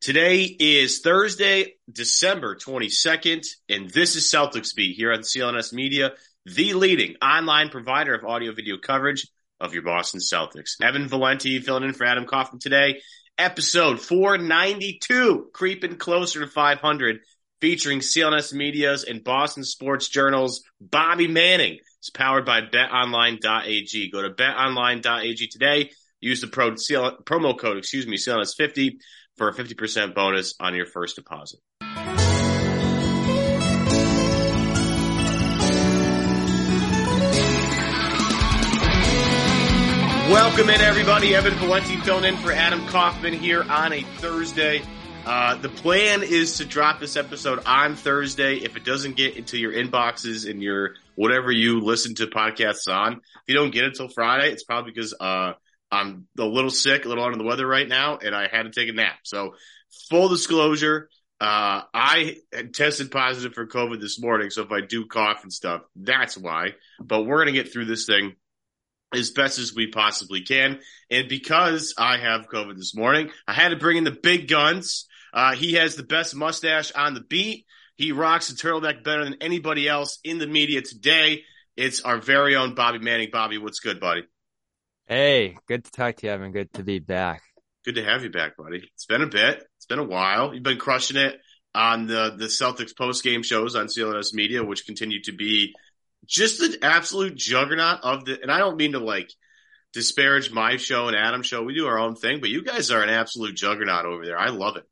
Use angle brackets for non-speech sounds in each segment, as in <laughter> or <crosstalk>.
Today is Thursday, December 22nd, and this is Celtics Beat here on CLNS Media, the leading online provider of audio video coverage of your Boston Celtics. Evan Valenti filling in for Adam Kaufman today. Episode 492, creeping closer to 500, featuring CLNS Media's and Boston Sports Journal's Bobby Manning. It's powered by betonline.ag. Go to betonline.ag today. Use the pro, CL, promo code, excuse me, CLNS50 for a 50% bonus on your first deposit. Welcome in, everybody. Evan Valenti filling in for Adam Kaufman here on a Thursday. Uh, the plan is to drop this episode on Thursday. If it doesn't get into your inboxes and your whatever you listen to podcasts on, if you don't get it until Friday, it's probably because uh, I'm a little sick, a little under the weather right now, and I had to take a nap. So, full disclosure, uh, I tested positive for COVID this morning. So, if I do cough and stuff, that's why. But we're going to get through this thing as best as we possibly can. And because I have COVID this morning, I had to bring in the big guns. Uh, he has the best mustache on the beat. He rocks the turtleneck better than anybody else in the media today. It's our very own Bobby Manning. Bobby, what's good, buddy? Hey, good to talk to you, Evan. Good to be back. Good to have you back, buddy. It's been a bit. It's been a while. You've been crushing it on the the Celtics post game shows on CLNS Media, which continue to be just an absolute juggernaut of the. And I don't mean to like disparage my show and Adam's show. We do our own thing, but you guys are an absolute juggernaut over there. I love it.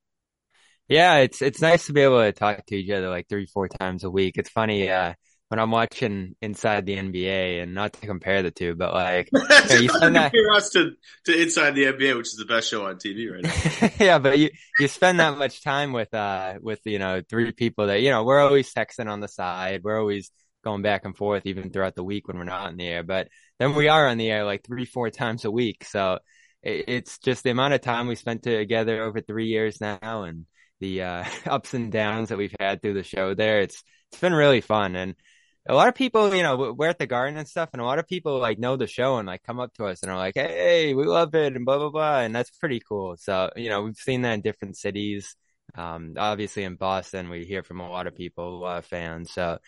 Yeah, it's it's nice to be able to talk to each other like three, four times a week. It's funny. Uh, when I'm watching Inside the NBA, and not to compare the two, but like <laughs> you, spend that us to, to Inside the NBA, which is the best show on TV right now. <laughs> yeah, but you you spend that much time with uh with you know three people that you know we're always texting on the side, we're always going back and forth even throughout the week when we're not on the air, but then we are on the air like three four times a week, so it, it's just the amount of time we spent together over three years now, and the uh, <laughs> ups and downs that we've had through the show. There, it's it's been really fun and a lot of people, you know, we're at the garden and stuff, and a lot of people like know the show and like come up to us and are like, "Hey, we love it," and blah blah blah, and that's pretty cool. So, you know, we've seen that in different cities. Um, obviously in Boston, we hear from a lot of people, a lot of fans. So,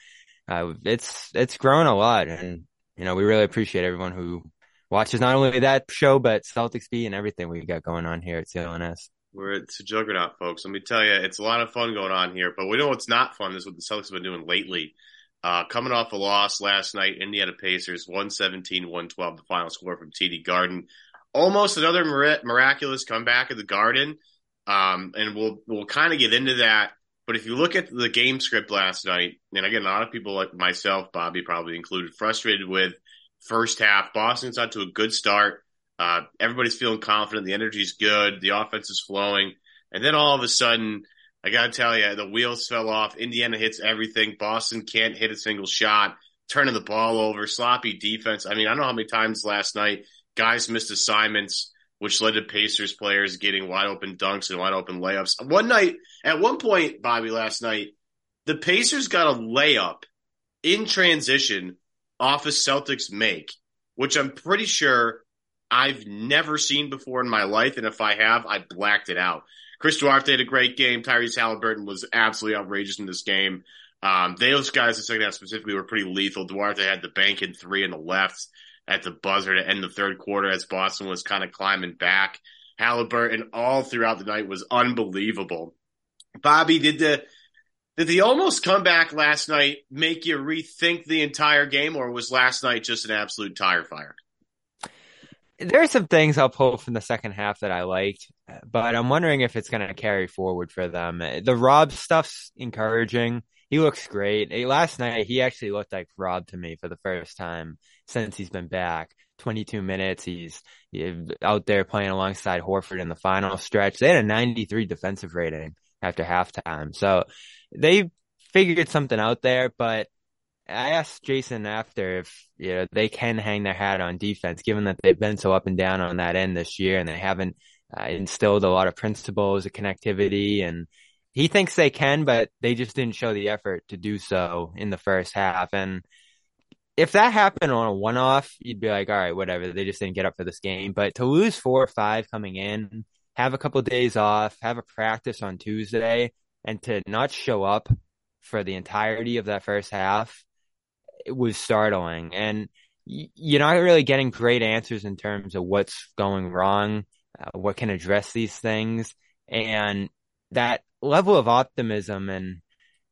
uh, it's it's grown a lot, and you know, we really appreciate everyone who watches not only that show but Celtics Beat and everything we got going on here at CLNS. We're it's a juggernaut, folks. Let me tell you, it's a lot of fun going on here. But we know what's not fun is what the Celtics have been doing lately. Uh, coming off a loss last night, Indiana Pacers 117 112, the final score from TD Garden. Almost another miraculous comeback at the Garden. Um, and we'll, we'll kind of get into that. But if you look at the game script last night, and again, a lot of people like myself, Bobby probably included, frustrated with first half. Boston's out to a good start. Uh, everybody's feeling confident. The energy's good. The offense is flowing. And then all of a sudden, I got to tell you, the wheels fell off. Indiana hits everything. Boston can't hit a single shot, turning the ball over, sloppy defense. I mean, I don't know how many times last night guys missed assignments, which led to Pacers players getting wide open dunks and wide open layups. One night, at one point, Bobby, last night, the Pacers got a layup in transition off a Celtics make, which I'm pretty sure I've never seen before in my life. And if I have, I blacked it out. Chris Duarte had a great game. Tyrese Halliburton was absolutely outrageous in this game. Um, those guys in the second half specifically were pretty lethal. Duarte had the bank in three in the left at the buzzer to end the third quarter as Boston was kind of climbing back. Halliburton all throughout the night was unbelievable. Bobby, did the Did the almost comeback last night make you rethink the entire game, or was last night just an absolute tire fire? There are some things I'll pull from the second half that I liked, but I'm wondering if it's going to carry forward for them. The Rob stuff's encouraging. He looks great. Last night, he actually looked like Rob to me for the first time since he's been back. 22 minutes. He's out there playing alongside Horford in the final stretch. They had a 93 defensive rating after halftime. So they figured something out there, but I asked Jason after if you know they can hang their hat on defense, given that they've been so up and down on that end this year, and they haven't uh, instilled a lot of principles of connectivity. And he thinks they can, but they just didn't show the effort to do so in the first half. And if that happened on a one-off, you'd be like, all right, whatever. They just didn't get up for this game. But to lose four or five coming in, have a couple of days off, have a practice on Tuesday, and to not show up for the entirety of that first half, was startling. And you're not really getting great answers in terms of what's going wrong, uh, what can address these things, and that level of optimism and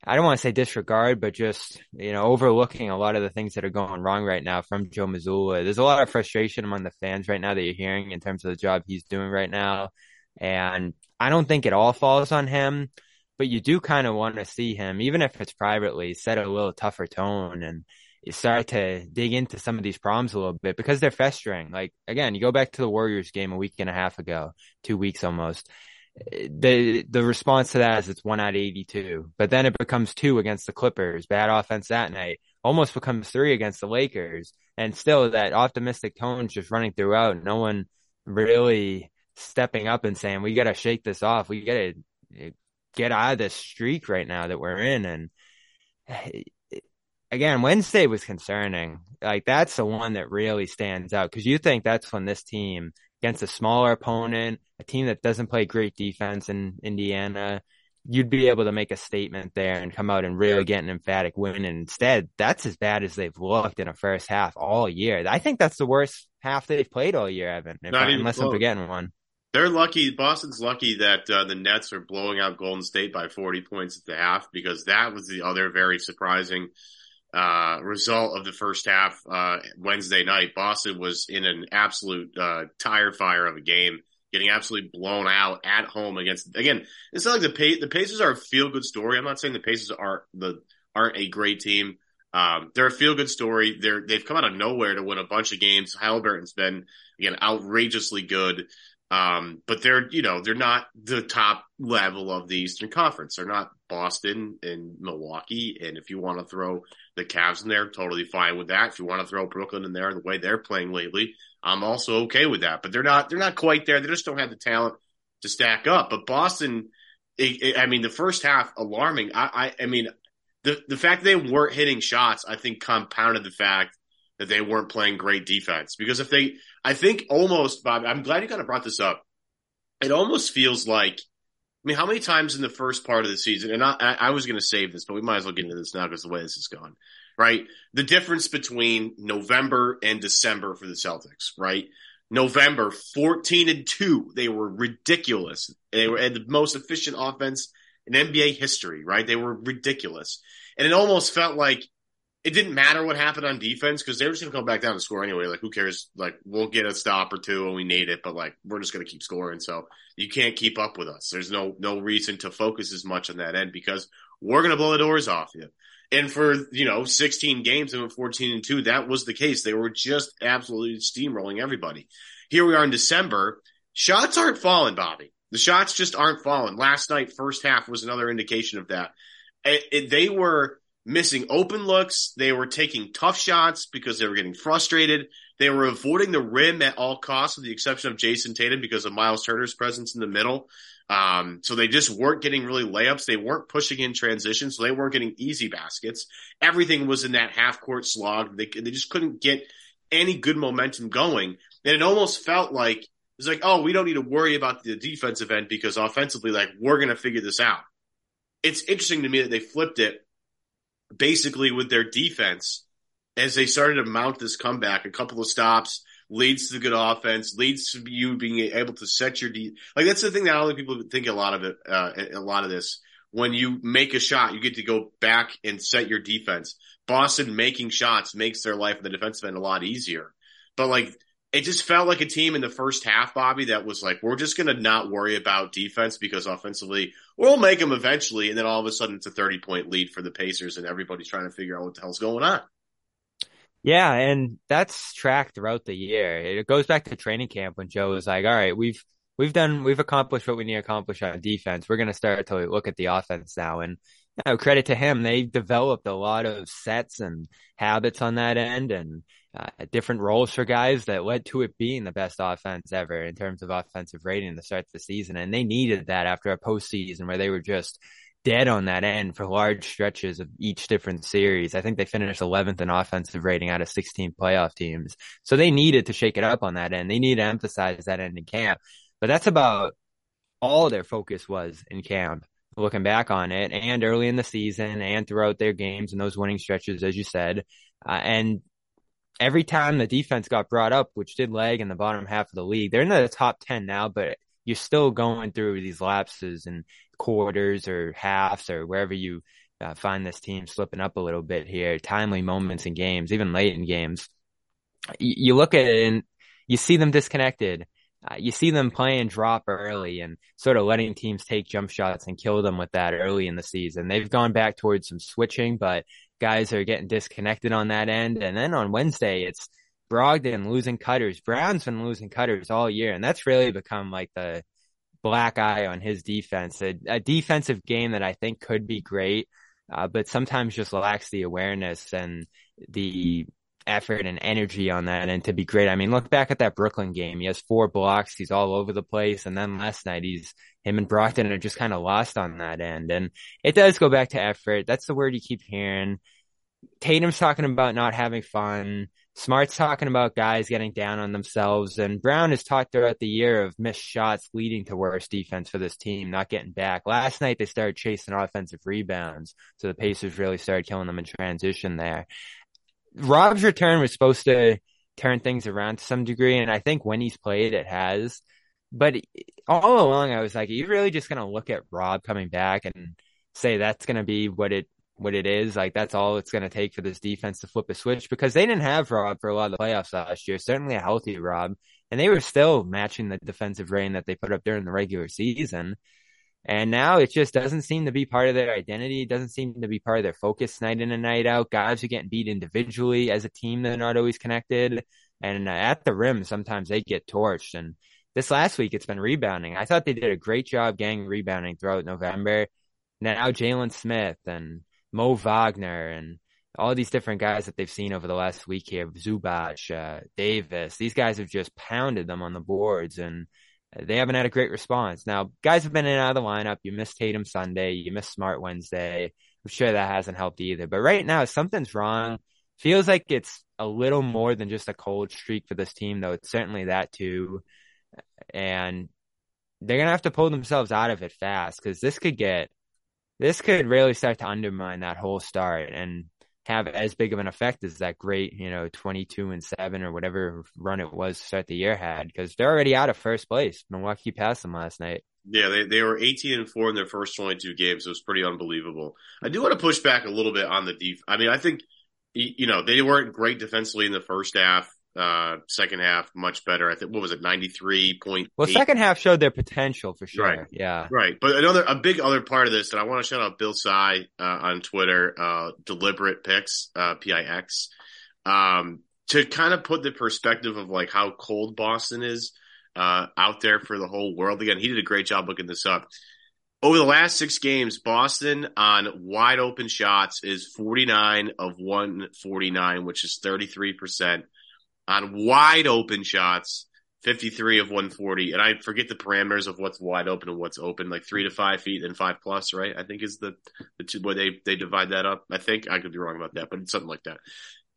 I don't want to say disregard, but just, you know, overlooking a lot of the things that are going wrong right now from Joe Mazzulla. There's a lot of frustration among the fans right now that you're hearing in terms of the job he's doing right now. And I don't think it all falls on him, but you do kind of want to see him, even if it's privately, set a little tougher tone and start to dig into some of these problems a little bit because they're festering. Like, again, you go back to the Warriors game a week and a half ago, two weeks almost the the response to that is it's one out of 82. But then it becomes two against the Clippers. Bad offense that night. Almost becomes three against the Lakers. And still that optimistic tone's just running throughout. No one really stepping up and saying, we got to shake this off. We got to eh, get out of this streak right now that we're in. And eh, again, Wednesday was concerning. Like that's the one that really stands out because you think that's when this team against a smaller opponent, a team that doesn't play great defense in Indiana, you'd be able to make a statement there and come out and really get an emphatic win. And instead, that's as bad as they've looked in a first half all year. I think that's the worst half they've played all year, Evan, I, unless close. I'm forgetting one. They're lucky. Boston's lucky that uh, the Nets are blowing out Golden State by 40 points at the half because that was the other very surprising uh, result of the first half uh, Wednesday night. Boston was in an absolute uh, tire fire of a game, getting absolutely blown out at home against. Again, it's not like the the Pacers are a feel good story. I'm not saying the Pacers are the aren't a great team. Um, they're a feel good story. They're they've come out of nowhere to win a bunch of games. Halliburton's been again outrageously good. Um, but they're, you know, they're not the top level of the Eastern Conference. They're not Boston and Milwaukee. And if you want to throw the Cavs in there, totally fine with that. If you want to throw Brooklyn in there the way they're playing lately, I'm also okay with that. But they're not, they're not quite there. They just don't have the talent to stack up. But Boston, it, it, I mean, the first half alarming. I, I, I mean, the, the fact they weren't hitting shots, I think compounded the fact that they weren't playing great defense. Because if they, I think almost, Bob, I'm glad you kind of brought this up. It almost feels like, I mean, how many times in the first part of the season, and I, I was going to save this, but we might as well get into this now because the way this is gone, right? The difference between November and December for the Celtics, right? November, 14 and 2. They were ridiculous. They were the most efficient offense in NBA history, right? They were ridiculous. And it almost felt like it didn't matter what happened on defense because they were just going to come back down and score anyway. Like, who cares? Like, we'll get a stop or two and we need it, but like, we're just going to keep scoring. So you can't keep up with us. There's no, no reason to focus as much on that end because we're going to blow the doors off you. And for, you know, 16 games and 14 and 2, that was the case. They were just absolutely steamrolling everybody. Here we are in December. Shots aren't falling, Bobby. The shots just aren't falling. Last night, first half was another indication of that. It, it, they were, missing open looks. They were taking tough shots because they were getting frustrated. They were avoiding the rim at all costs, with the exception of Jayson Tatum because of Myles Turner's presence in the middle. Um, so they just weren't getting really layups. They weren't pushing in transition, so they weren't getting easy baskets. Everything was in that half court slog. They they just couldn't get any good momentum going, and it almost felt like it's like, oh, we don't need to worry about the defensive end because offensively, like we're gonna figure this out. It's interesting to me that they flipped it basically with their defense as they started to mount this comeback. A couple of stops leads to good offense, leads to you being able to set your de- like that's the thing that I don't people think a lot of it, uh, a lot of this when you make a shot, you get to go back and set your defense. Boston making shots makes their life in the defensive end a lot easier. But like, it just felt like a team in the first half, Bobby, that was like, we're just going to not worry about defense because offensively we'll make them eventually. And then all of a sudden it's a 30 point lead for the Pacers and everybody's trying to figure out what the hell's going on. Yeah, and that's tracked throughout the year. It goes back to training camp when Joe was like, "All right, we've we've done we've accomplished what we need to accomplish on defense. We're going to start to look at the offense now." And you know, credit to him, they developed a lot of sets and habits on that end, and uh, different roles for guys that led to it being the best offense ever in terms of offensive rating to start the season. And they needed that after a postseason where they were just dead on that end for large stretches of each different series. I think they finished 11th in offensive rating out of 16 playoff teams. So they needed to shake it up on that end. They need to emphasize that end in camp. But that's about all their focus was in camp, looking back on it and early in the season and throughout their games and those winning stretches, as you said. Uh, and every time the defense got brought up, which did lag in the bottom half of the league, they're in the top 10 now, but you're still going through these lapses and quarters or halves or wherever you uh, find this team slipping up a little bit here, timely moments in games, even late in games. You, look at it and you see them disconnected. Uh, you see them playing drop early and sort of letting teams take jump shots and kill them with that early in the season. They've gone back towards some switching, but guys are getting disconnected on that end. And then on Wednesday, it's Brogdon losing cutters. Brown's been losing cutters all year, and that's really become like the black eye on his defense. A, a defensive game that I think could be great, uh, but sometimes just lacks the awareness and the effort and energy on that and to be great. I mean, look back at that Brooklyn game. He has four blocks. He's all over the place. And then last night, he's him and Brogdon are just kind of lost on that end. And it does go back to effort. That's the word you keep hearing. Tatum's talking about not having fun. Smart's talking about guys getting down on themselves, and Brown has talked throughout the year of missed shots leading to worse defense for this team, not getting back. Last night they started chasing offensive rebounds, so the Pacers really started killing them in transition there. Rob's return was supposed to turn things around to some degree, and I think when he's played, it has. But all along, I was like, are you really just going to look at Rob coming back and say that's going to be what it what it is. Like that's all it's going to take for this defense to flip a switch because they didn't have Rob for a lot of the playoffs last year. Certainly a healthy Rob, and they were still matching the defensive rain that they put up during the regular season. And now it just doesn't seem to be part of their identity. It doesn't seem to be part of their focus night in and night out. Guys are getting beat individually as a team. They're not always connected. And uh, at the rim, sometimes they get torched. And this last week, it's been rebounding. I thought they did a great job gang rebounding throughout November. Now Jalen Smith and Mo Wagner and all these different guys that they've seen over the last week here, Zubac, uh, Davis, these guys have just pounded them on the boards and they haven't had a great response. Now, guys have been in and out of the lineup. You missed Tatum Sunday. You missed Smart Wednesday. I'm sure that hasn't helped either. But right now, something's wrong. Feels like it's a little more than just a cold streak for this team, though. It's certainly that too. And they're going to have to pull themselves out of it fast because this could get this could really start to undermine that whole start and have as big of an effect as that great, you know, 22 and 7 or whatever run it was start the year had because they're already out of first place. Milwaukee passed them last night. Yeah, they, they were 18 and 4 in their first 22 games. It was pretty unbelievable. I do want to push back a little bit on the def. I mean, I think, you know, they weren't great defensively in the first half. Uh, second half much better. I think what was it, ninety three point. Well, second half showed their potential for sure. Right. Yeah. Right. But another a big other part of this, and I want to shout out Bill Sy uh, on Twitter, uh, deliberate picks, uh, P I X, um, to kind of put the perspective of like how cold Boston is uh, out there for the whole world. Again, he did a great job looking this up. Over the last six games, Boston on wide open shots is 49 of 149, which is 33% on wide open shots, 53 of 140. And I forget the parameters of what's wide open and what's open, like three to five feet and five plus, right? I think is the, the two where they, they divide that up. I think I could be wrong about that, but it's something like that.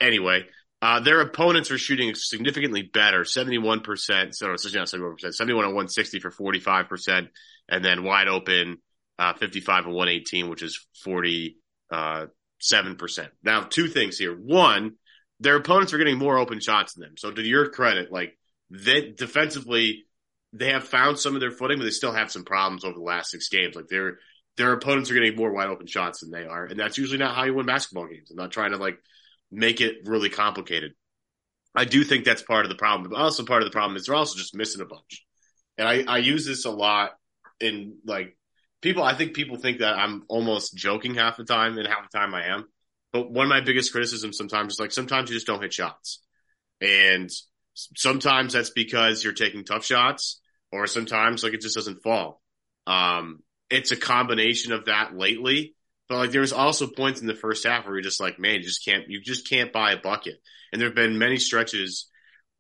Anyway, uh, their opponents are shooting significantly better, 71%, so not 71%, 71 and 160 for 45%, and then wide open, uh, 55 and 118, which is 47%. Uh, now, two things here. One, their opponents are getting more open shots than them. So to your credit, like they defensively, they have found some of their footing, but they still have some problems over the last six games. Like they're their opponents are getting more wide open shots than they are, and that's usually not how you win basketball games. I'm not trying to like make it really complicated. I do think that's part of the problem, but also part of the problem is they're also just missing a bunch. And I, I use this a lot in like people. I think people think that I'm almost joking half the time, and half the time I am. But one of my biggest criticisms sometimes is like sometimes you just don't hit shots, and sometimes that's because you're taking tough shots, or sometimes like it just doesn't fall. Um, it's a combination of that lately. But like there's also points in the first half where you're just like, man, you just can't you just can't buy a bucket. And there have been many stretches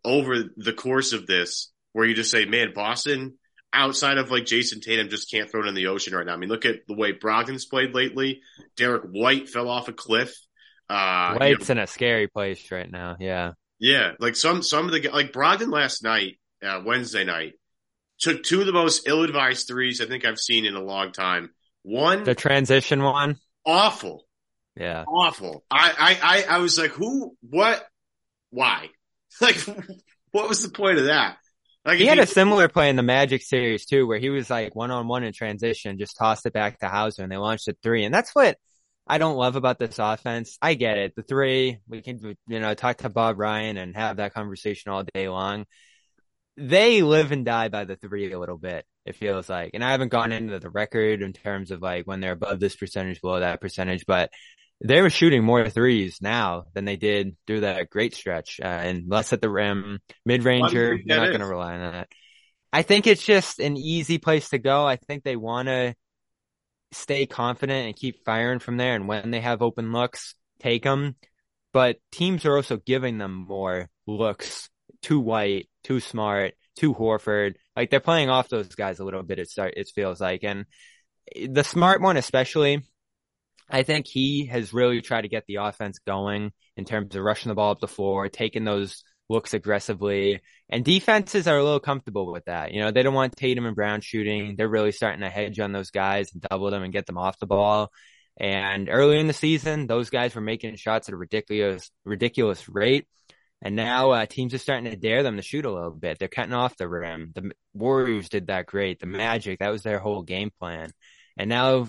over the course of this where you just say, man, Boston outside of like Jayson Tatum just can't throw it in the ocean right now. I mean, look at the way Brogdon's played lately. Derrick White fell off a cliff. Uh, White's you know, in a scary place right now. Yeah. Yeah. Like some, some of the, like Brogdon last night, uh, Wednesday night, took two of the most ill advised threes I think I've seen in a long time. One, the transition one, awful. Yeah. Awful. I, I, I, was like, who, what, why? <laughs> Like, what was the point of that? Like he had a similar play in the Magic series too, where he was like one on one in transition, just tossed it back to Hauser and they launched a three. And that's what I don't love about this offense. I get it. The three, we can, you know, talk to Bob Ryan and have that conversation all day long. They live and die by the three a little bit, it feels like. And I haven't gone into the record in terms of like when they're above this percentage, below that percentage, but they're shooting more threes now than they did through that great stretch, uh, and less at the rim, mid ranger. They're not going to rely on that. I think it's just an easy place to go. I think they want to stay confident and keep firing from there. And when they have open looks, take them. But teams are also giving them more looks. Too white, too smart, too Horford. Like they're playing off those guys a little bit. It start. It feels like, and the smart one especially I think he has really tried to get the offense going in terms of rushing the ball up the floor, taking those looks aggressively. And defenses are a little comfortable with that. You know, they don't want Tatum and Brown shooting. They're really starting to hedge on those guys and double them and get them off the ball. And early in the season, those guys were making shots at a ridiculous, ridiculous rate. And now uh, teams are starting to dare them to shoot a little bit. They're cutting off the rim. The Warriors did that great. The Magic, that was their whole game plan. And now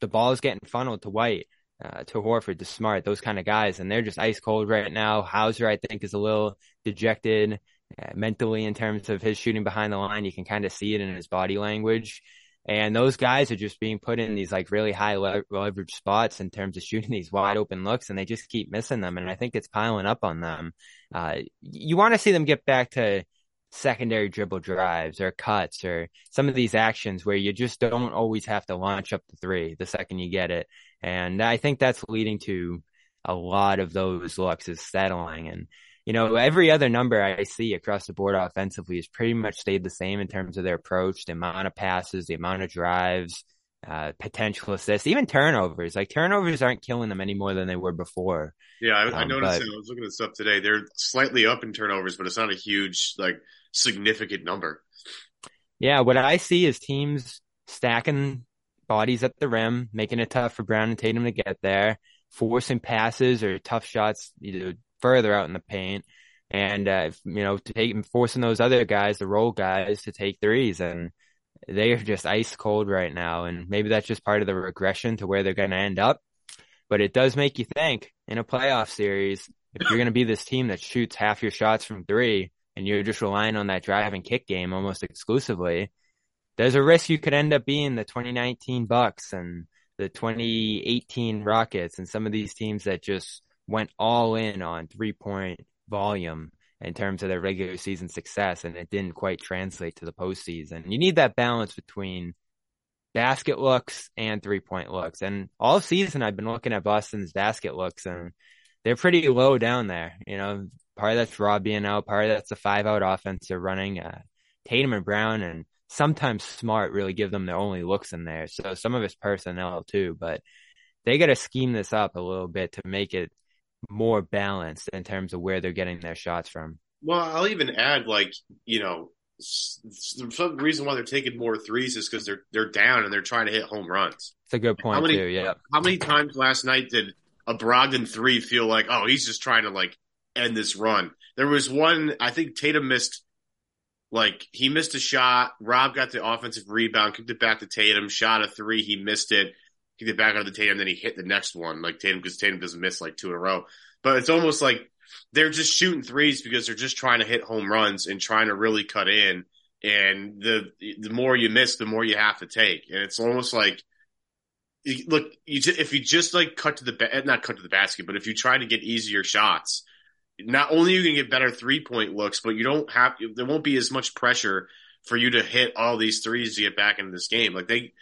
the ball is getting funneled to White, uh, to Horford, to Smart, those kind of guys, and they're just ice cold right now. Hauser, I think, is a little dejected uh, mentally in terms of his shooting behind the line. You can kind of see it in his body language. And those guys are just being put in these like really high le- leverage spots in terms of shooting these wide open looks, and they just keep missing them. And I think it's piling up on them. Uh, you want to see them get back to secondary dribble drives or cuts or some of these actions where you just don't always have to launch up the three the second you get it. And I think that's leading to a lot of those looks is settling. And, you know, every other number I see across the board offensively has pretty much stayed the same in terms of their approach, the amount of passes, the amount of drives, uh, potential assists, even turnovers. Like turnovers aren't killing them any more than they were before. Yeah, I, um, I noticed. But, I was looking at stuff today. They're slightly up in turnovers, but it's not a huge like significant number. Yeah, what I see is teams stacking bodies at the rim, making it tough for Brown and Tatum to get there, forcing passes or tough shots either further out in the paint, and uh, you know, taking forcing those other guys, the role guys, to take threes, and they are just ice cold right now. And maybe that's just part of the regression to where they're going to end up. But it does make you think in a playoff series, if you're going to be this team that shoots half your shots from three, and you're just relying on that drive and kick game almost exclusively, there's a risk you could end up being the 2019 Bucks and the 2018 Rockets and some of these teams that just went all in on three point volume in terms of their regular season success and it didn't quite translate to the postseason. You need that balance between basket looks and three point looks. And all season I've been looking at Boston's basket looks and they're pretty low down there. You know, Part of that's Rob being out. Part of that's the five out offense they're running. Uh, Tatum and Brown and sometimes Smart really give them their only looks in there. So some of it's personnel too, but they got to scheme this up a little bit to make it more balanced in terms of where they're getting their shots from. Well, I'll even add like, you know, some reason why they're taking more threes is because they're they're down and they're trying to hit home runs. It's a good point how many, too. Yeah. How many times last night did a Brogdon three feel like, oh, he's just trying to like end this run. There was one, I think Tatum missed like he missed a shot. Rob got the offensive rebound, kicked it back to Tatum, shot a three, he missed it, kicked it back out of the Tatum, then he hit the next one like Tatum because Tatum doesn't miss like two in a row. But it's almost like they're just shooting threes because they're just trying to hit home runs and trying to really cut in. And the the more you miss, the more you have to take. And it's almost like look, you just, if you just like cut to the not cut to the basket, but if you try to get easier shots, not only you can get better three point looks, but you don't have there won't be as much pressure for you to hit all these threes to get back into this game. Like they,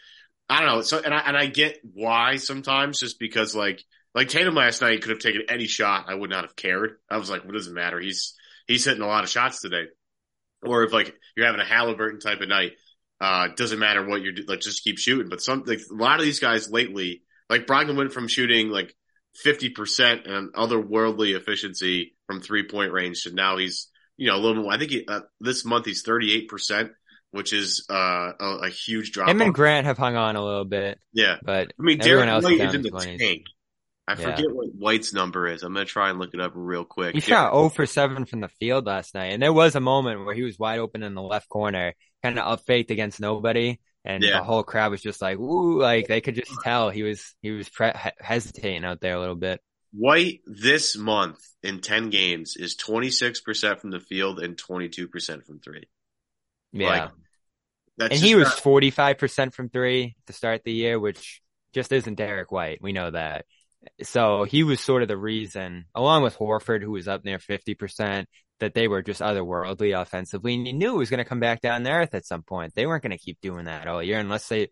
I don't know. So and I and I get why sometimes just because like like Tatum last night could have taken any shot, I would not have cared. I was like, what does it matter? He's he's hitting a lot of shots today. Or if like you're having a Halliburton type of night, uh, doesn't matter what you're like, just keep shooting. But some like a lot of these guys lately, like Brogdon went from shooting like 50% and otherworldly efficiency from three point range. So now he's, you know, a little more, I think he, uh, this month he's 38%, which is, uh, a, a huge drop. Him and Grant have hung on a little bit. Yeah. But I mean, everyone Derrick else White is in the 20s. tank. I Yeah. forget what White's number is. I'm going to try and look it up real quick. He shot 0 for 7 from the field last night. And there was a moment where he was wide open in the left corner, kind of up faked against nobody. And Yeah. the whole crowd was just like, ooh, like they could just tell he was, he was pre- hesitating out there a little bit. White this month in 10 games is 26% from the field and 22% from three. Yeah. Like, That's and he was 45% from three to start the year, which just isn't Derrick White. We know that. So he was sort of the reason, along with Horford, who was up near 50%, that they were just otherworldly offensively. And you knew it was going to come back down to earth at some point. They weren't going to keep doing that all year unless they,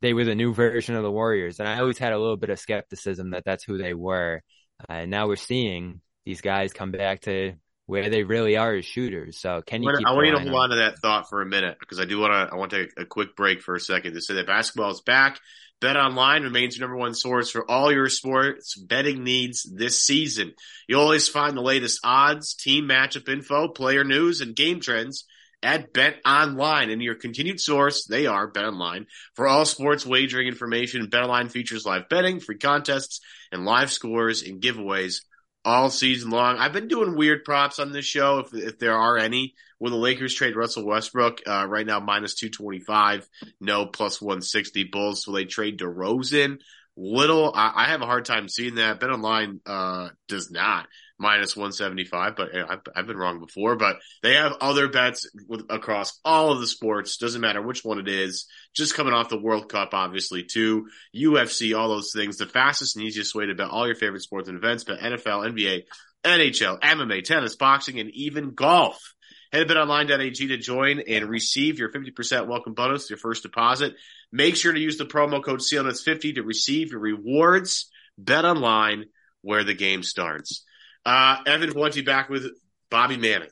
they were the new version of the Warriors. And I always had a little bit of skepticism that that's who they were. Uh, and now we're seeing these guys come back to where they really are as shooters. So can you I want- keep I want you to hold on- on to that thought for a minute because I do want to. I want to take a quick break for a second to say that basketball is back. Bet Online remains your number one source for all your sports betting needs this season. You'll always find the latest odds, team matchup info, player news, and game trends at Bet Online. And your continued source, they are Bet Online for all sports wagering information. Bet Online features live betting, free contests, and live scores and giveaways all season long. I've been doing weird props on this show, if if there are any. When the Lakers trade Russell Westbrook, uh, right now minus two twenty five, no plus one sixty. Bulls will they trade DeRozan? Little, I, I have a hard time seeing that. Bet online uh, does not minus one seventy five, but I've, I've been wrong before. But they have other bets with, across all of the sports. Doesn't matter which one it is. Just coming off the World Cup, obviously, too. UFC, all those things. The fastest and easiest way to bet all your favorite sports and events, bet NFL, NBA, NHL, MMA, tennis, boxing, and even golf. Head to betonline.ag to join and receive your 50% welcome bonus your first deposit. Make sure to use the promo code CLNS50 to receive your rewards. Bet online where the game starts. Uh, Evan Valenti back with Bobby Manning.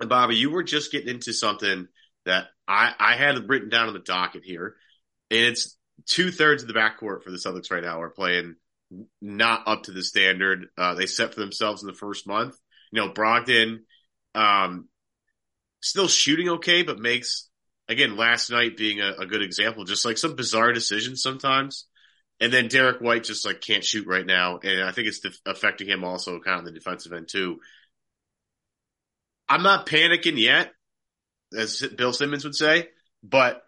And Bobby, you were just getting into something that I, I had written down on the docket here. And it's two thirds of the backcourt for the Celtics right now are playing not up to the standard uh, they set for themselves in the first month. You know, Brogdon, um, still shooting okay, but makes again last night being a, a good example, just like some bizarre decisions sometimes. And then Derrick White just like can't shoot right now, and I think it's def- affecting him also kind of the defensive end too. I'm not panicking yet, as Bill Simmons would say, but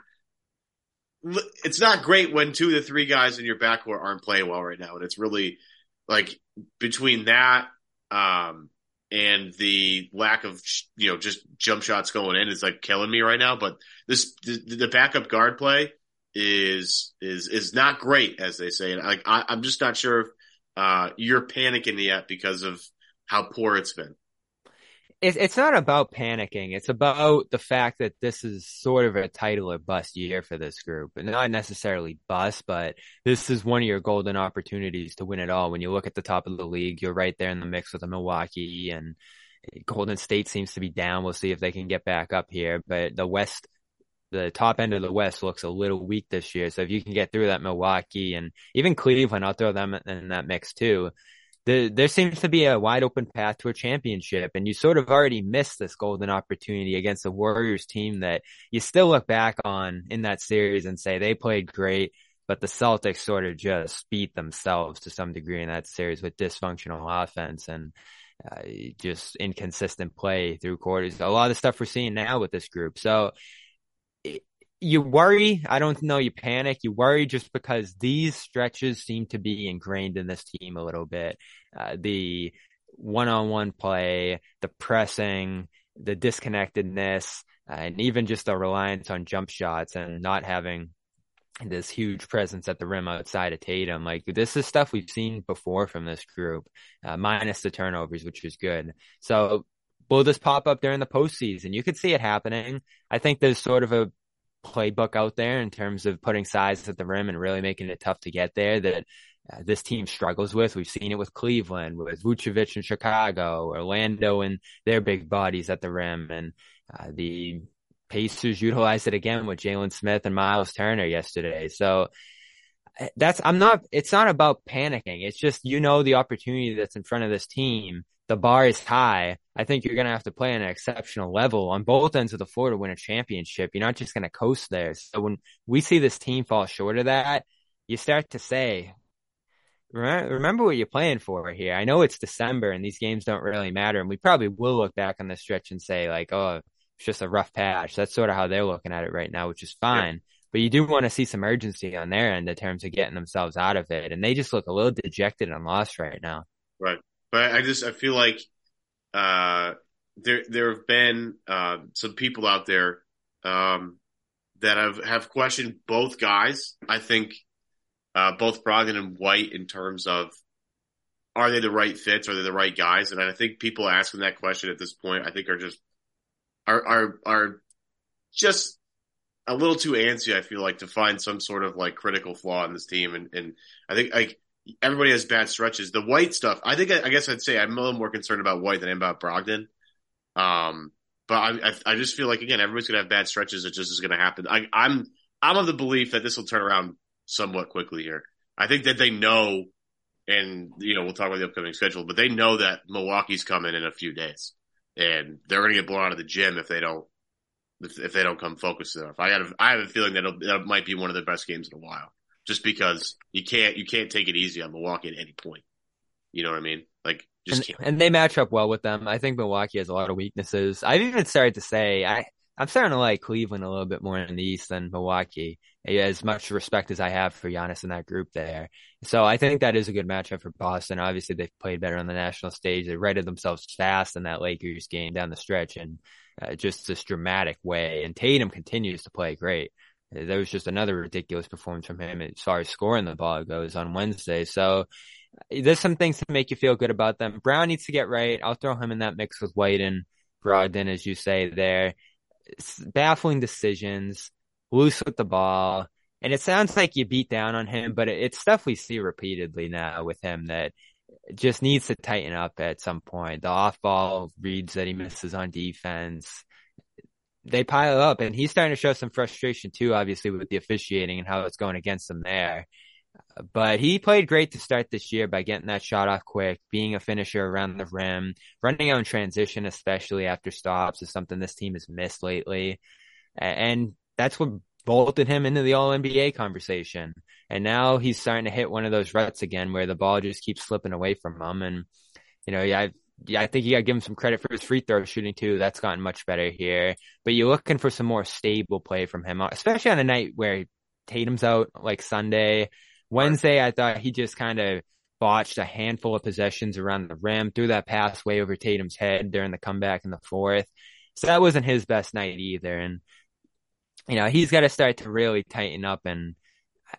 it's not great when two of the three guys in your backcourt aren't playing well right now, and it's really like between that um, and the lack of you know just jump shots going in is like killing me right now. But this the, the backup guard play is is is not great, as they say, and like I, I'm just not sure if uh, you're panicking yet because of how poor it's been. It's it's not about panicking. It's about the fact that this is sort of a title or bust year for this group. And not necessarily bust, but this is one of your golden opportunities to win it all. When you look at the top of the league, you're right there in the mix with the Milwaukee and Golden State seems to be down. We'll see if they can get back up here. But the West, the top end of the West looks a little weak this year. So if you can get through that Milwaukee and even Cleveland, I'll throw them in that mix too the, there seems to be a wide open path to a championship and you sort of already missed this golden opportunity against the Warriors team that you still look back on in that series and say they played great, but the Celtics sort of just beat themselves to some degree in that series with dysfunctional offense. And uh, just inconsistent play through quarters. A lot of stuff we're seeing now with this group. So you worry. I don't know. You panic. You worry just because these stretches seem to be ingrained in this team a little bit. Uh, the one-on-one play, the pressing, the disconnectedness, uh, and even just the reliance on jump shots and not having this huge presence at the rim outside of Tatum. Like this is stuff we've seen before from this group, uh, minus the turnovers, which is good. So will this pop up during the postseason? You could see it happening. I think there's sort of a playbook out there in terms of putting size at the rim and really making it tough to get there that uh, this team struggles with. We've seen it with Cleveland, with Vucevic in Chicago, Orlando and their big bodies at the rim, and uh, the Pacers utilized it again with Jalen Smith and Myles Turner yesterday. So uh, that's I'm not. It's not about panicking. It's just you know the opportunity that's in front of this team. The bar is high. I think you're going to have to play an exceptional level on both ends of the floor to win a championship. You're not just going to coast there. So when we see this team fall short of that, you start to say, remember what you're playing for here. I know it's December and these games don't really matter. And we probably will look back on this stretch and say like, oh, it's just a rough patch. That's sort of how they're looking at it right now, which is fine. Yeah. But you do want to see some urgency on their end in terms of getting themselves out of it. And they just look a little dejected and lost right now. Right. But I just, I feel like, uh, there, there have been, uh, some people out there, um, that have, have questioned both guys. I think, uh, both Brogdon and White in terms of are they the right fits? Are they the right guys? And I think people asking that question at this point, I think are just are are are just a little too antsy. I feel like to find some sort of like critical flaw in this team, and and I think like everybody has bad stretches. The White stuff, I think I, I guess I'd say I'm a little more concerned about White than I am about Brogdon. Um, but I, I, I just feel like again everybody's gonna have bad stretches. It just is gonna happen. I, I'm I'm of the belief that this will turn around somewhat quickly here. I think that they know, and you know, we'll talk about the upcoming schedule, but they know that Milwaukee's coming in a few days, and they're going to get blown out of the gym if they don't if, they don't come focused enough. I got I have a feeling that that might be one of the best games in a while, just because you can't you can't take it easy on Milwaukee at any point. You know what I mean? Like just and, and, they match up well with them. I think Milwaukee has a lot of weaknesses. I've even started to say I I'm starting to like Cleveland a little bit more in the East than Milwaukee. As much respect as I have for Giannis in that group there. So I think that is a good matchup for Boston. Obviously, they've played better on the national stage. They righted themselves fast in that Lakers game down the stretch and uh, just this dramatic way. And Tatum continues to play great. There was just another ridiculous performance from him as far as scoring the ball goes on Wednesday. So there's some things to make you feel good about them. Brown needs to get right. I'll throw him in that mix with White and Brogdon, as you say there baffling decisions, loose with the ball. And it sounds like you beat down on him, but it's stuff we see repeatedly now with him that just needs to tighten up at some point. The off ball reads that he misses on defense, they pile up and he's starting to show some frustration too, obviously with the officiating and how it's going against him there. But he played great to start this year by getting that shot off quick, being a finisher around the rim, running out in transition, especially after stops, is something this team has missed lately. And that's what bolted him into the all NBA conversation. And now he's starting to hit one of those ruts again where the ball just keeps slipping away from him. And, you know, yeah, yeah, I think you got to give him some credit for his free throw shooting too. That's gotten much better here. But you're looking for some more stable play from him, uh, especially on a night where Tatum's out like Sunday Wednesday, I thought he just kind of botched a handful of possessions around the rim, threw that pass way over Tatum's head during the comeback in the fourth. So that wasn't his best night either. And, you know, he's got to start to really tighten up and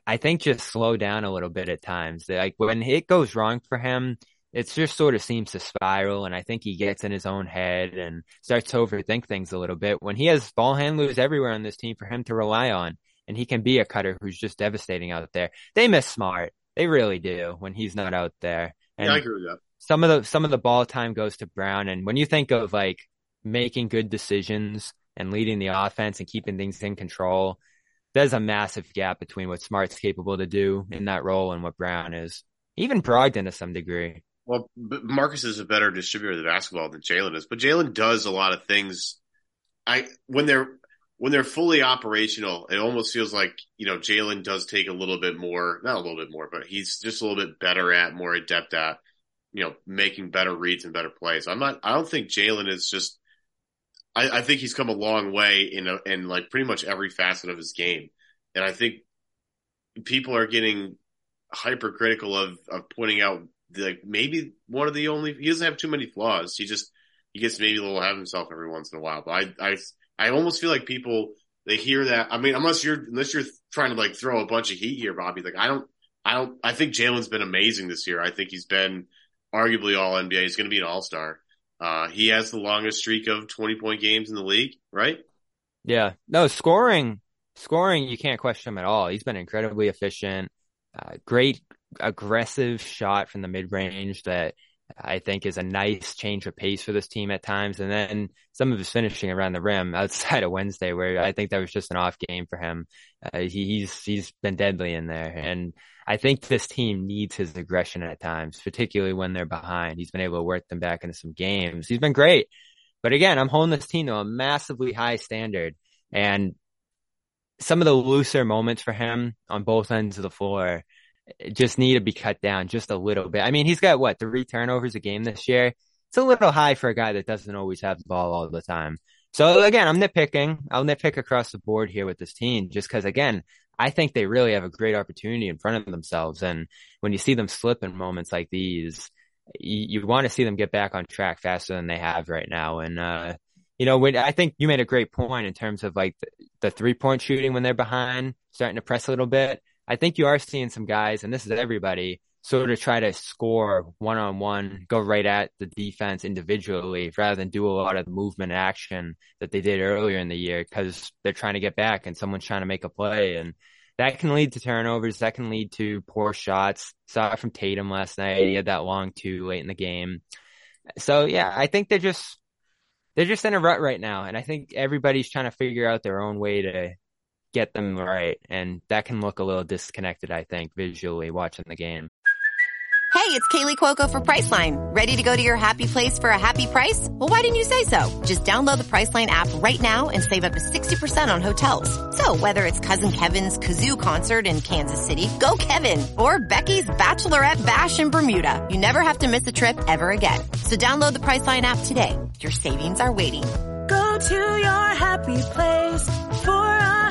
I think just slow down a little bit at times. Like when it goes wrong for him, it just sort of seems to spiral and I think he gets in his own head and starts to overthink things a little bit when he has ball handlers everywhere on this team for him to rely on and he can be a cutter who's just devastating out there. They miss Smart. They really do when he's not out there. And yeah, I agree with that. Some of the some of the ball time goes to Brown, and when you think of like making good decisions and leading the offense and keeping things in control, there's a massive gap between what Smart's capable to do in that role and what Brown is. Even Brogdon to some degree. Well, Marcus is a better distributor of the basketball than Jalen is, but Jalen does a lot of things. I when they're when they're fully operational, it almost feels like, you know, Jalen does take a little bit more, not a little bit more, but he's just a little bit better at, more adept at you know, making better reads and better plays. I'm not, I don't think Jalen is just, I, I think he's come a long way in a, in like pretty much every facet of his game. And I think people are getting hypercritical of, of pointing out like maybe one of the only, he doesn't have too many flaws. He just, he gets maybe a little ahead of himself every once in a while. But I, I, I almost feel like people, they hear that. I mean, unless you're, unless you're trying to like throw a bunch of heat here, Bobby, like I don't, I don't, I think Jalen's been amazing this year. I think he's been arguably all NBA. He's going to be an all star. Uh, he has the longest streak of 20 point games in the league, right? Yeah. No, scoring, scoring, you can't question him at all. He's been incredibly efficient. Uh, great aggressive shot from the mid range that I think is a nice change of pace for this team at times. And then some of his finishing around the rim outside <laughs> of Wednesday, where I think that was just an off game for him. Uh, he, he's, he's been deadly in there. And I think this team needs his aggression at times, particularly when they're behind. He's been able to work them back into some games. He's been great. But again, I'm holding this team to a massively high standard and some of the looser moments for him on both ends of the floor just need to be cut down just a little bit. I mean, he's got what three turnovers a game this year. It's a little high for a guy that doesn't always have the ball all the time. So again, I'm nitpicking. I'll nitpick across the board here with this team just because again, I think they really have a great opportunity in front of themselves. And when you see them slip in moments like these, you, you want to see them get back on track faster than they have right now. And, uh, you know, when I think you made a great point in terms of like the, the three point shooting when they're behind, starting to press a little bit. I think you are seeing some guys, and this is everybody, sort of try to score one on one, go right at the defense individually rather than do a lot of the movement action that they did earlier in the year because they're trying to get back and someone's trying to make a play. And that can lead to turnovers. That can lead to poor shots. Saw it from Tatum last night. He had that long two late in the game. So yeah, I think they're just, they're just in a rut right now. And I think everybody's trying to figure out their own way to get them right. And that can look a little disconnected, I think, visually watching the game. Hey, it's Kaley Cuoco for Priceline. Ready to go to your happy place for a happy price? Well, why didn't you say so? Just download the Priceline app right now and save up to 60% on hotels. So whether it's Cousin Kevin's Kazoo concert in Kansas City, go Kevin, or Becky's Bachelorette Bash in Bermuda, you never have to miss a trip ever again. So download the Priceline app today. Your savings are waiting. Go to your happy place for a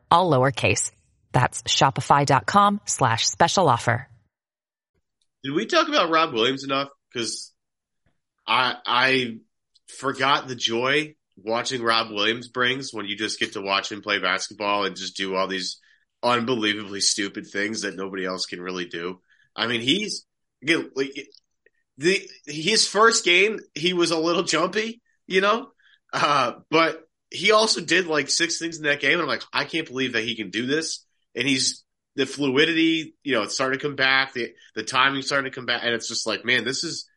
all lowercase. That's shopify.com slash special offer. Did we talk about Rob Williams enough? Because I I forgot the joy watching Rob Williams brings when you just get to watch him play basketball and just do all these unbelievably stupid things that nobody else can really do. I mean, he's again like the his first game he was a little jumpy, you know, uh, but he also did like six things in that game, and I'm like, I can't believe that he can do this, and he's the fluidity, you know, it's starting to come back. The the timing starting to come back, and it's just like, man, this is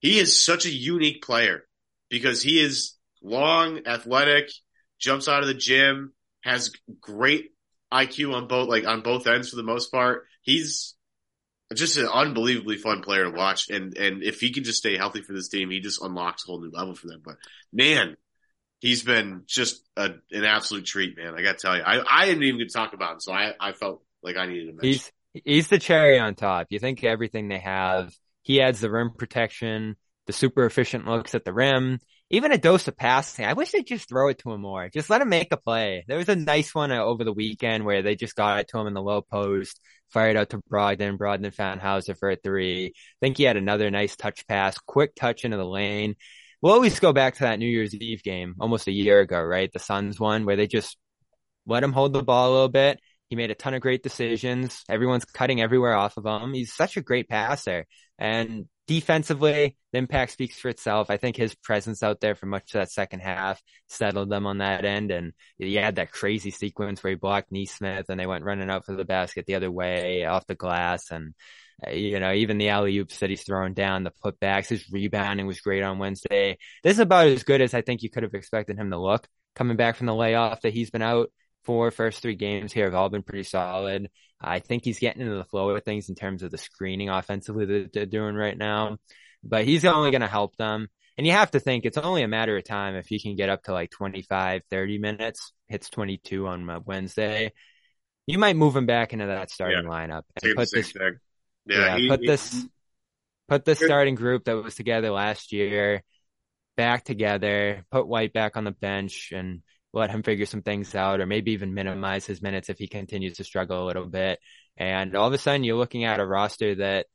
he is such a unique player because he is long, athletic, jumps out of the gym, has great IQ on both like on both ends for the most part. He's just an unbelievably fun player to watch, and and if he can just stay healthy for this team, he just unlocks a whole new level for them. But man, he's been just a, an absolute treat, man. I got to tell you, I I didn't even get to talk about him, so I I felt like I needed to mention. He's he's the cherry on top. You think everything they have. He adds the rim protection, the super efficient looks at the rim, even a dose of passing. I wish they'd just throw it to him more. Just let him make a play. There was a nice one uh, over the weekend where they just got it to him in the low post, fired out to Brogdon. Brogdon found Hauser for a three. I think he had another nice touch pass, quick touch into the lane. We'll always go back to that New Year's Eve game almost a year ago, right? The Suns one where they just let him hold the ball a little bit he made a ton of great decisions. Everyone's cutting everywhere off of him. He's such a great passer. And defensively, the impact speaks for itself. I think his presence out there for much of that second half settled them on that end. And he had that crazy sequence where he blocked Nesmith and they went running out for the basket the other way off the glass. And you know, even the alley oops that he's throwing down, the putbacks, his rebounding was great on Wednesday. This is about as good as I think you could have expected him to look coming back from the layoff that he's been out for. First three games here have all been pretty solid. I think he's getting into the flow of things in terms of the screening offensively that they're doing right now, but he's only going to help them. And you have to think it's only a matter of time if he can get up to like 25, 30 minutes, hits 22 on uh, Wednesday. You might move him back into that starting Yeah. lineup and put this, thing. Yeah, he- put he- this, put this starting group that was together last year back together, put White back on the bench and let him figure some things out or maybe even minimize his minutes if he continues to struggle a little bit. And all of a sudden you're looking at a roster that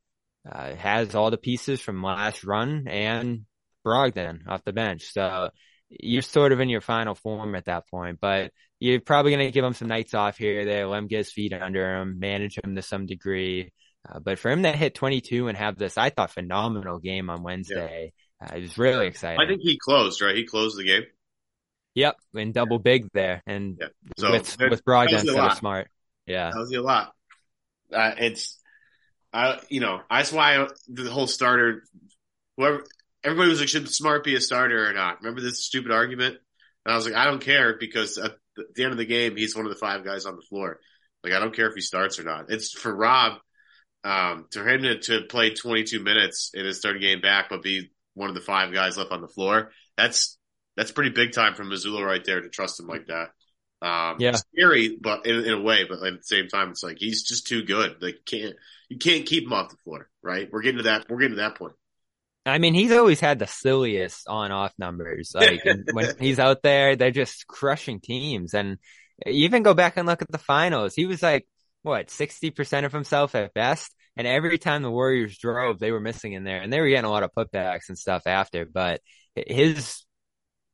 uh, has all the pieces from last run and Brogdon off the bench. So you're sort of in your final form at that point, but you're probably going to give him some nights off here, or there, let him get his feet under him, manage him to some degree. Uh, but for him to hit 22 and have this, I thought phenomenal game on Wednesday. Uh, it was really exciting. I think he closed, right? He closed the game. Yep, and double big there, and Yeah. So with with Brogdon tells you a instead of lot. Smart. Yeah, tells you a lot. Uh, it's, I you know that's why I, the whole starter, whoever everybody was like, should Smart be a starter or not? Remember this stupid argument? And I was like, I don't care because at the end of the game, he's one of the five guys on the floor. Like I don't care if he starts or not. It's for Rob, um, to him to, to play 22 minutes in his third game back, but be one of the five guys left on the floor. That's that's pretty big time from Mazzulla right there to trust him like that. Um, Yeah. scary, but in, in a way, but at the same time, it's like he's just too good. Like can't you can't keep him off the floor, right? We're getting to that. We're getting to that point. I mean he's always had the silliest on-off numbers. Like <laughs> when he's out there, they're just crushing teams. And even go back and look at the finals. He was like what sixty percent of himself at best. And every time the Warriors drove, they were missing in there, and they were getting a lot of putbacks and stuff after. But his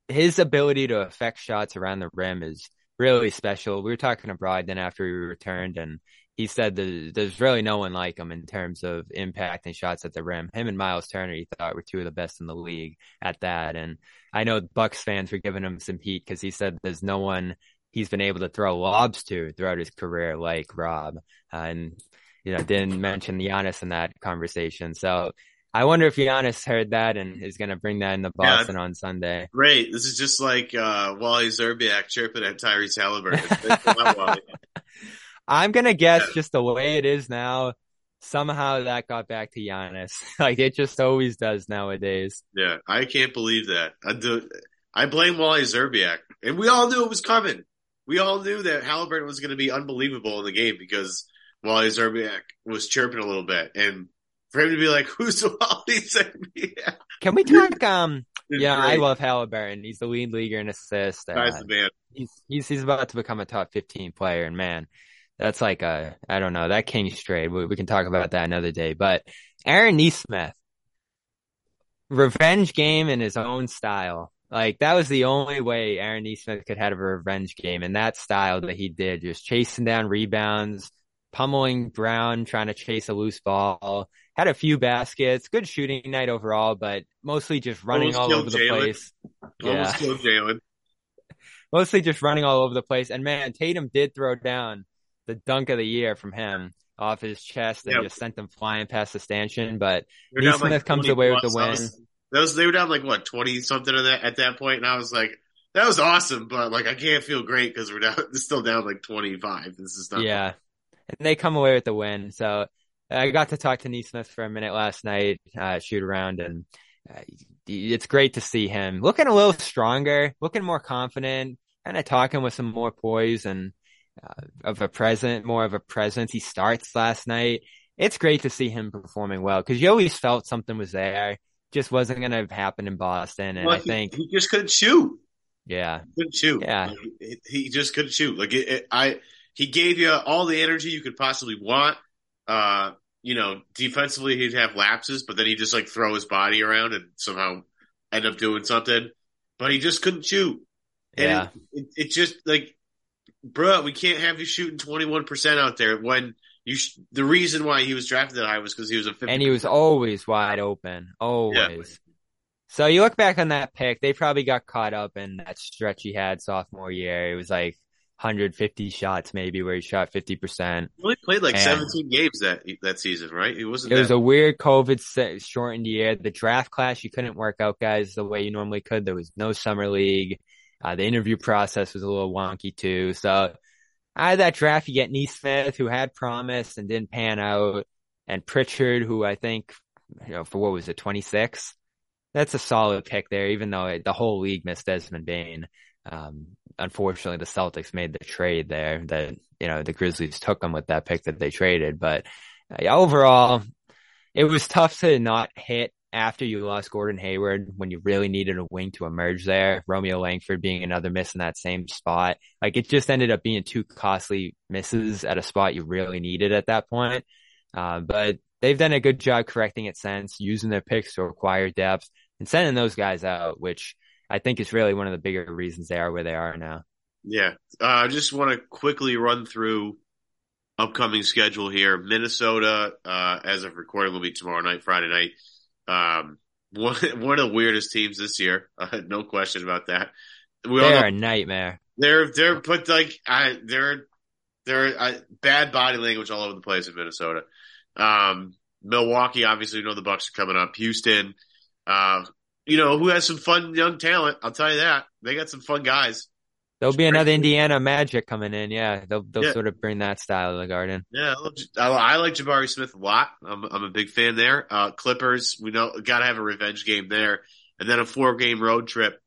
his ability to affect shots around the rim is really special. We were talking to Brogdon after we returned, and he said there's really no one like him in terms of impact and shots at the rim. Him and Myles Turner, he thought were two of the best in the league at that. And I know Bucks fans were giving him some heat because he said there's no one he's been able to throw lobs to throughout his career like Rob. Uh, and you know, didn't mention Giannis in that conversation. So I wonder if Giannis heard that and is going to bring that into Yeah. Boston on Sunday. Great. This is just like uh, Wally Szczerbiak chirping at Tyrese Halliburton. Thanks a lot, Wally. <laughs> I'm going to guess Yeah. just the way it is now, somehow that got back to Giannis. <laughs> like it just always does nowadays. Yeah, I can't believe that. I do. I blame Wally Szczerbiak, and we all knew it was coming. We all knew that Halliburton was going to be unbelievable in the game because Wally Szczerbiak was chirping a little bit, and for him to be like, "Who's <laughs> Wally Szczerbiak?" Can we talk? <laughs> Um, yeah, I love Halliburton. He's the lead leaguer in assists. Uh, the man. he's, he's, he's about to become a top 15 player. And man, that's like a, I don't know, that King's trade. We, we can talk about that another day, but Aaron Nesmith, revenge game in his own style. Like that was the only way Aaron Nesmith could have a revenge game in that style that he did, just chasing down rebounds, pummeling Brown, trying to chase a loose ball. Had a few baskets, good shooting night overall, but mostly just running all over the Jalen. place. Almost killed Jalen. <laughs> mostly just running all over the place. And man, Tatum did throw down the dunk of the year from him off his chest and Yep. just sent them flying past the stanchion. But were down comes away with the win. was- That was they were down like what twenty something at that at that point, and I was like, that was awesome, but like I can't feel great because we're down, <laughs> still down like twenty five. This is not yeah, and they come away with the win. So I got to talk to Nesmith for a minute last night, uh, shoot around, and uh, it's great to see him looking a little stronger, looking more confident, kind of talking with some more poise and uh, of a present, more of a presence. He starts last night. It's great to see him performing well because you always felt something was there, just wasn't going to happen in Boston. And Well, I he- think, he just couldn't shoot. yeah, couldn't shoot. Yeah. He, he just couldn't shoot. Like it, it, I, he gave you all the energy you could possibly want. Uh, you know, defensively he'd have lapses, but then he'd just like throw his body around and somehow end up doing something. But he just couldn't shoot. And yeah. it, it, it just like, bruh, we can't have you shooting twenty one percent out there when you. Sh- the reason why he was drafted that high was because he was a 50 and he was always wide open, always. So you look back on that pick, they probably got caught up in that stretch he had sophomore year. It was like 150 shots maybe where he shot 50%. He only played like And- 17 games that that season, right? It wasn't. It was a weird COVID se- shortened year. The draft class, you couldn't work out guys the way you normally could. There was no summer league. Uh, the interview process was a little wonky too. So out of that draft, you get Nesmith, who had promise and didn't pan out, and Pritchard, who I think, you know, for what was it, 26? That's a solid pick there, even though it, the whole league missed Desmond Bane. Um, unfortunately, the Celtics made the trade there that, you know, the Grizzlies took them with that pick that they traded. But uh, overall, it was tough to not hit after you lost Gordon Hayward when you really needed a wing to emerge there. Romeo Langford being another miss in that same spot. Like it just ended up being two costly misses at a spot you really needed at that point. Uh, but they've done a good job correcting it since using their picks to acquire depth and sending those guys out, which I think it's really one of the bigger reasons they are where they are now. Yeah. Uh, I just want to quickly run through upcoming schedule here. Minnesota, uh, as of recording, will be tomorrow night, Friday night. Um, one, <laughs> one of the weirdest teams this year. Uh, no question about that. We They're know a nightmare. they're, they're, but like, I, they're, they're uh, bad body language all over the place in Minnesota. Um, Milwaukee, obviously, you know the Bucks are coming up. Houston, uh, you know, who has some fun young talent. I'll tell you that. They got some fun guys. There'll be another Indiana Magic coming in. Yeah, they'll they'll Yeah. sort of bring that style to the Garden. Yeah, I, like Jabari Smith a lot. I'm, I'm a big fan there. Uh, Clippers, we know, gotta have a revenge game there. And then a four game road trip.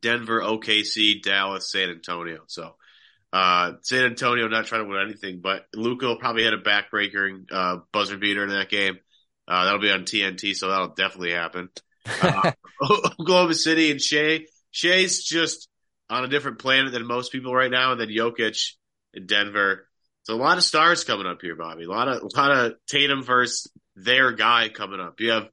Denver, OKC, Dallas, San Antonio. So, uh, San Antonio not trying to win anything, but Luka will probably hit a backbreaker, uh, buzzer beater in that game. Uh, that'll be on TNT, so that'll definitely happen. Uh, <laughs> Oklahoma City and Shai. Shai's just on a different planet than most people right now, and then Jokic in Denver. So a lot of stars coming up here, Bobby. A lot of a lot of Tatum versus their guy coming up. You have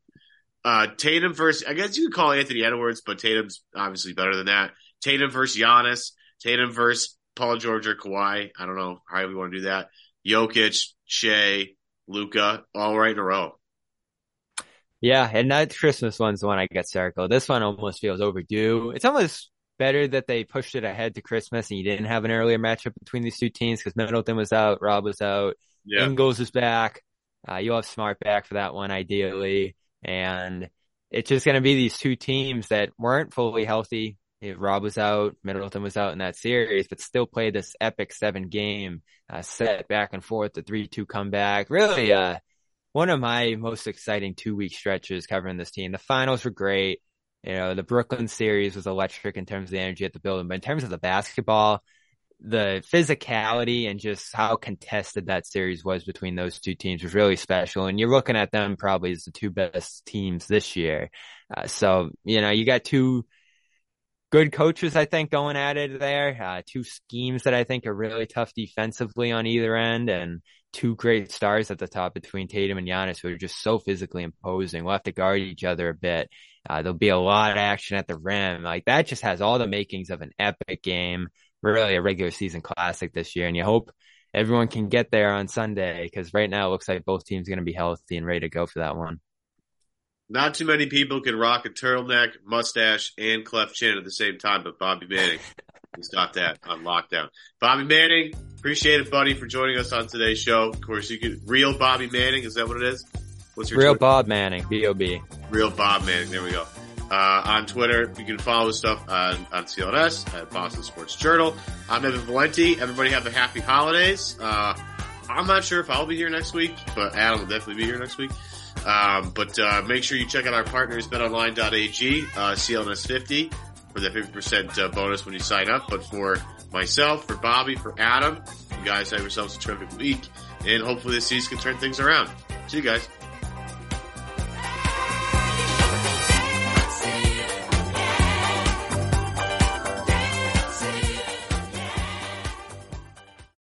uh, Tatum versus I guess you could call Anthony Edwards, but Tatum's obviously better than that. Tatum versus Giannis. Tatum versus Paul George or Kawhi. I don't know how we want to do that. Jokic, Shai, Luka, all right in a row. Yeah, and that Christmas one's the one I get circled. This one almost feels overdue. It's almost better that they pushed it ahead to Christmas and you didn't have an earlier matchup between these two teams because Middleton was out, Rob was out, Yeah. Ingles is back. Uh, you'll have Smart back for that one ideally. And it's just going to be these two teams that weren't fully healthy. If Rob was out, Middleton was out in that series, but still played this epic seven game uh, set back and forth, the three two comeback. Really, uh, one of my most exciting two week stretches covering this team. The finals were great. You know, the Brooklyn series was electric in terms of the energy at the building, but in terms of the basketball, the physicality and just how contested that series was between those two teams was really special. And you're looking at them probably as the two best teams this year. Uh, so, you know, you got two good coaches, I think, going at it there. Uh, two schemes that I think are really tough defensively on either end and two great stars at the top between Tatum and Giannis who are just so physically imposing. We'll have to guard each other a bit. Uh, there'll be a lot of action at the rim. Like that just has all the makings of an epic game, really a regular season classic this year. And you hope everyone can get there on Sunday because right now it looks like both teams are going to be healthy and ready to go for that one. Not too many people can rock a turtleneck, mustache, and cleft chin at the same time, but Bobby Manning, <laughs> he's got that on lockdown. Bobby Manning, appreciate it, buddy, for joining us on today's show. Of course, you can real Bobby Manning. Is that what it is? What's your Real Twitter? Bob Manning, B.O.B. Real Bob Manning. There we go. Uh, on Twitter, you can follow his stuff on, on CLNS at Boston Sports Journal. I'm Evan Valenti. Everybody have a happy holidays. Uh, I'm not sure if I'll be here next week, but Adam will definitely be here next week. Um, but uh, make sure you check out our partners, betonline.ag, uh, CLNS50 for the 50% uh, bonus when you sign up. But for myself, for Bobby, for Adam, you guys have yourselves a terrific week. And hopefully this season can turn things around. See you guys.